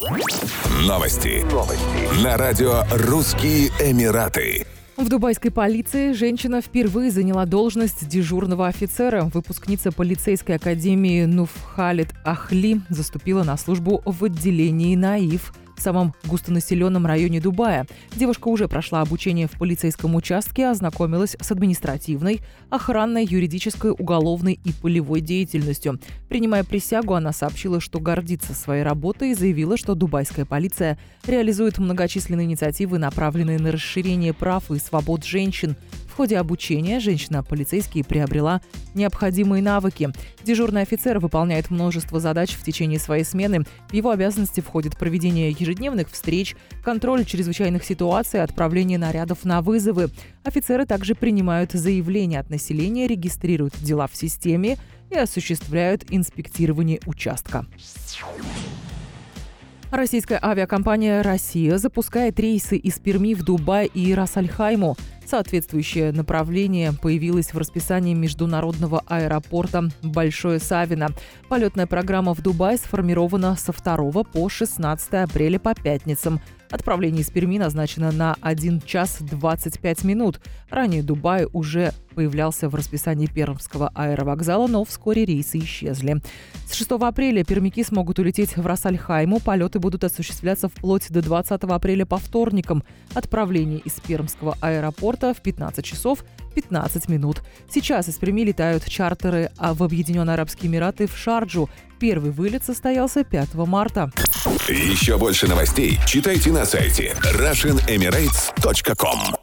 Новости. Новости. На радио «Русские Эмираты». В дубайской полиции женщина впервые заняла должность дежурного офицера. Выпускница полицейской академии Нуф Халид Ахли заступила на службу в отделении НАИФ в самом густонаселенном районе Дубая. Девушка уже прошла обучение в полицейском участке, ознакомилась с административной, охранной, юридической, уголовной и полевой деятельностью. Принимая присягу, она сообщила, что гордится своей работой и заявила, что дубайская полиция реализует многочисленные инициативы, направленные на расширение прав и свобод женщин, в ходе обучения женщина-полицейский приобрела необходимые навыки. Дежурный офицер выполняет множество задач в течение своей смены. В его обязанности входит проведение ежедневных встреч, контроль чрезвычайных ситуаций, отправление нарядов на вызовы. Офицеры также принимают заявления от населения, регистрируют дела в системе и осуществляют инспектирование участка. Российская авиакомпания «Россия» запускает рейсы из Перми в Дубай и Расальхайму. Соответствующее направление появилось в расписании международного аэропорта Большое Савино. Полетная программа в Дубай сформирована со 2 по 16 апреля по пятницам. Отправление из Перми назначено на 1 час 25 минут. Ранее Дубай уже появлялся в расписании Пермского аэровокзала, но вскоре рейсы исчезли. С 6 апреля пермяки смогут улететь в Рассальхайму. Полеты будут осуществляться вплоть до 20 апреля по вторникам. Отправление из Пермского аэропорта в 15 часов 15 минут. Сейчас из Перми летают чартеры а в Объединенные Арабские Эмираты в Шарджу. Первый вылет состоялся 5 марта. Еще больше новостей читайте на сайте RussianEmirates.com